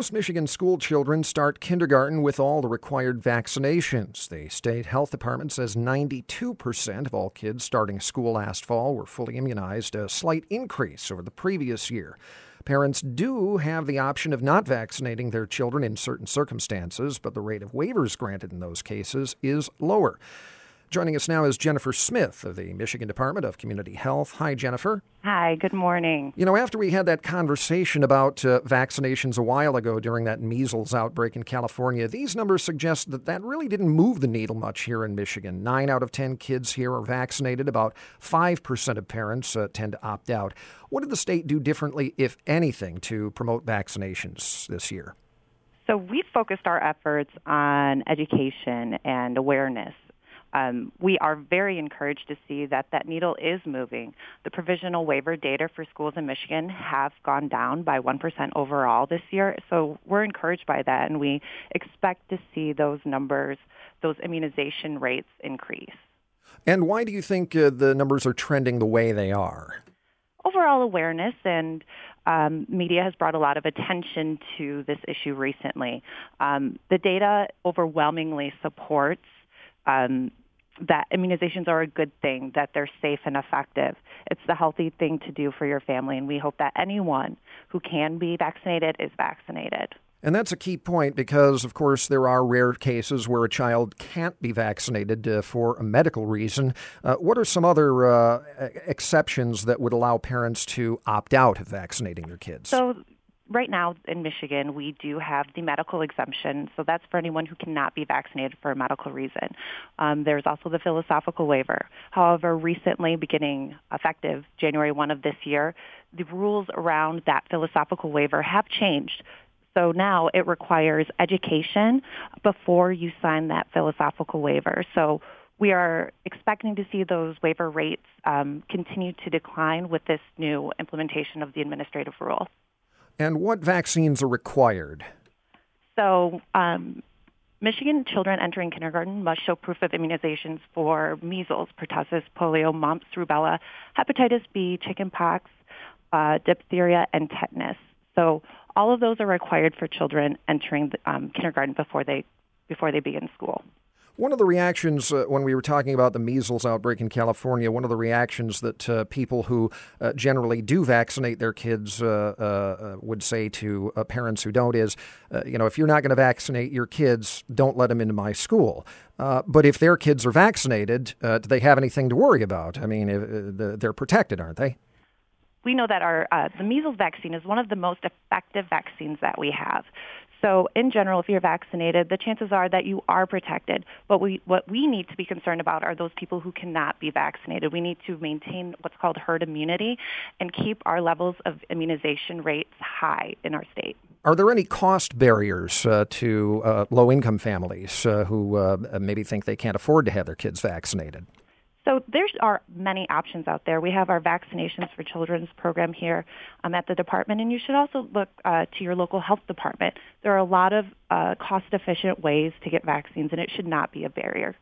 Most Michigan school children start kindergarten with all the required vaccinations. The state health department says 92% of all kids starting school last fall were fully immunized, a slight increase over the previous year. Parents do have the option of not vaccinating their children in certain circumstances, but the rate of waivers granted in those cases is lower. Joining us now is Jennifer Smith of the Michigan Department of Community Health. Hi, Jennifer. Hi, good morning. You know, after we had that conversation about uh, vaccinations a while ago during that measles outbreak in California, these numbers suggest that that really didn't move the needle much here in Michigan. Nine out of 10 kids here are vaccinated. About 5% of parents uh, tend to opt out. What did the state do differently, if anything, to promote vaccinations this year? So we focused our efforts on education and awareness um, we are very encouraged to see that that needle is moving. The provisional waiver data for schools in Michigan have gone down by 1% overall this year. So we're encouraged by that, and we expect to see those numbers, those immunization rates increase. And why do you think uh, the numbers are trending the way they are? Overall awareness and um, media has brought a lot of attention to this issue recently. Um, the data overwhelmingly supports um, that immunizations are a good thing, that they're safe and effective. It's the healthy thing to do for your family, and we hope that anyone who can be vaccinated is vaccinated. And that's a key point because, of course, there are rare cases where a child can't be vaccinated uh, for a medical reason. Uh, what are some other uh, exceptions that would allow parents to opt out of vaccinating their kids? So, right now in Michigan, we do have the medical exemption, so that's for anyone who cannot be vaccinated for a medical reason. Um, there's also the philosophical waiver. However, recently, beginning effective January 1 of this year, the rules around that philosophical waiver have changed. So now it requires education before you sign that philosophical waiver. So we are expecting to see those waiver rates um, continue to decline with this new implementation of the administrative rule. And what vaccines are required? So, um, Michigan children entering kindergarten must show proof of immunizations for measles, pertussis, polio, mumps, rubella, hepatitis B, chickenpox, uh, diphtheria, and tetanus. So all of those are required for children entering um, kindergarten before they before they begin school. One of the reactions uh, when we were talking about the measles outbreak in California, one of the reactions that uh, people who uh, generally do vaccinate their kids uh, uh, uh, would say to parents who don't is, you know, if you're not going to vaccinate your kids, don't let them into my school. but if their kids are vaccinated, do they have anything to worry about? I mean, they're protected, aren't they? we know that our uh, the measles vaccine is one of the most effective vaccines that we have. So in general, if you're vaccinated, the chances are that you are protected. But we, what we need to be concerned about are those people who cannot be vaccinated. We need to maintain what's called herd immunity and keep our levels of immunization rates high in our state. Are there any cost barriers uh, to uh, low income families uh, who uh, maybe think they can't afford to have their kids vaccinated? So there are many options out there. We have our Vaccinations for Children's program here um, at the department, and you should also look uh, to your local health department. There are a lot of uh, cost-efficient ways to get vaccines, and it should not be a barrier.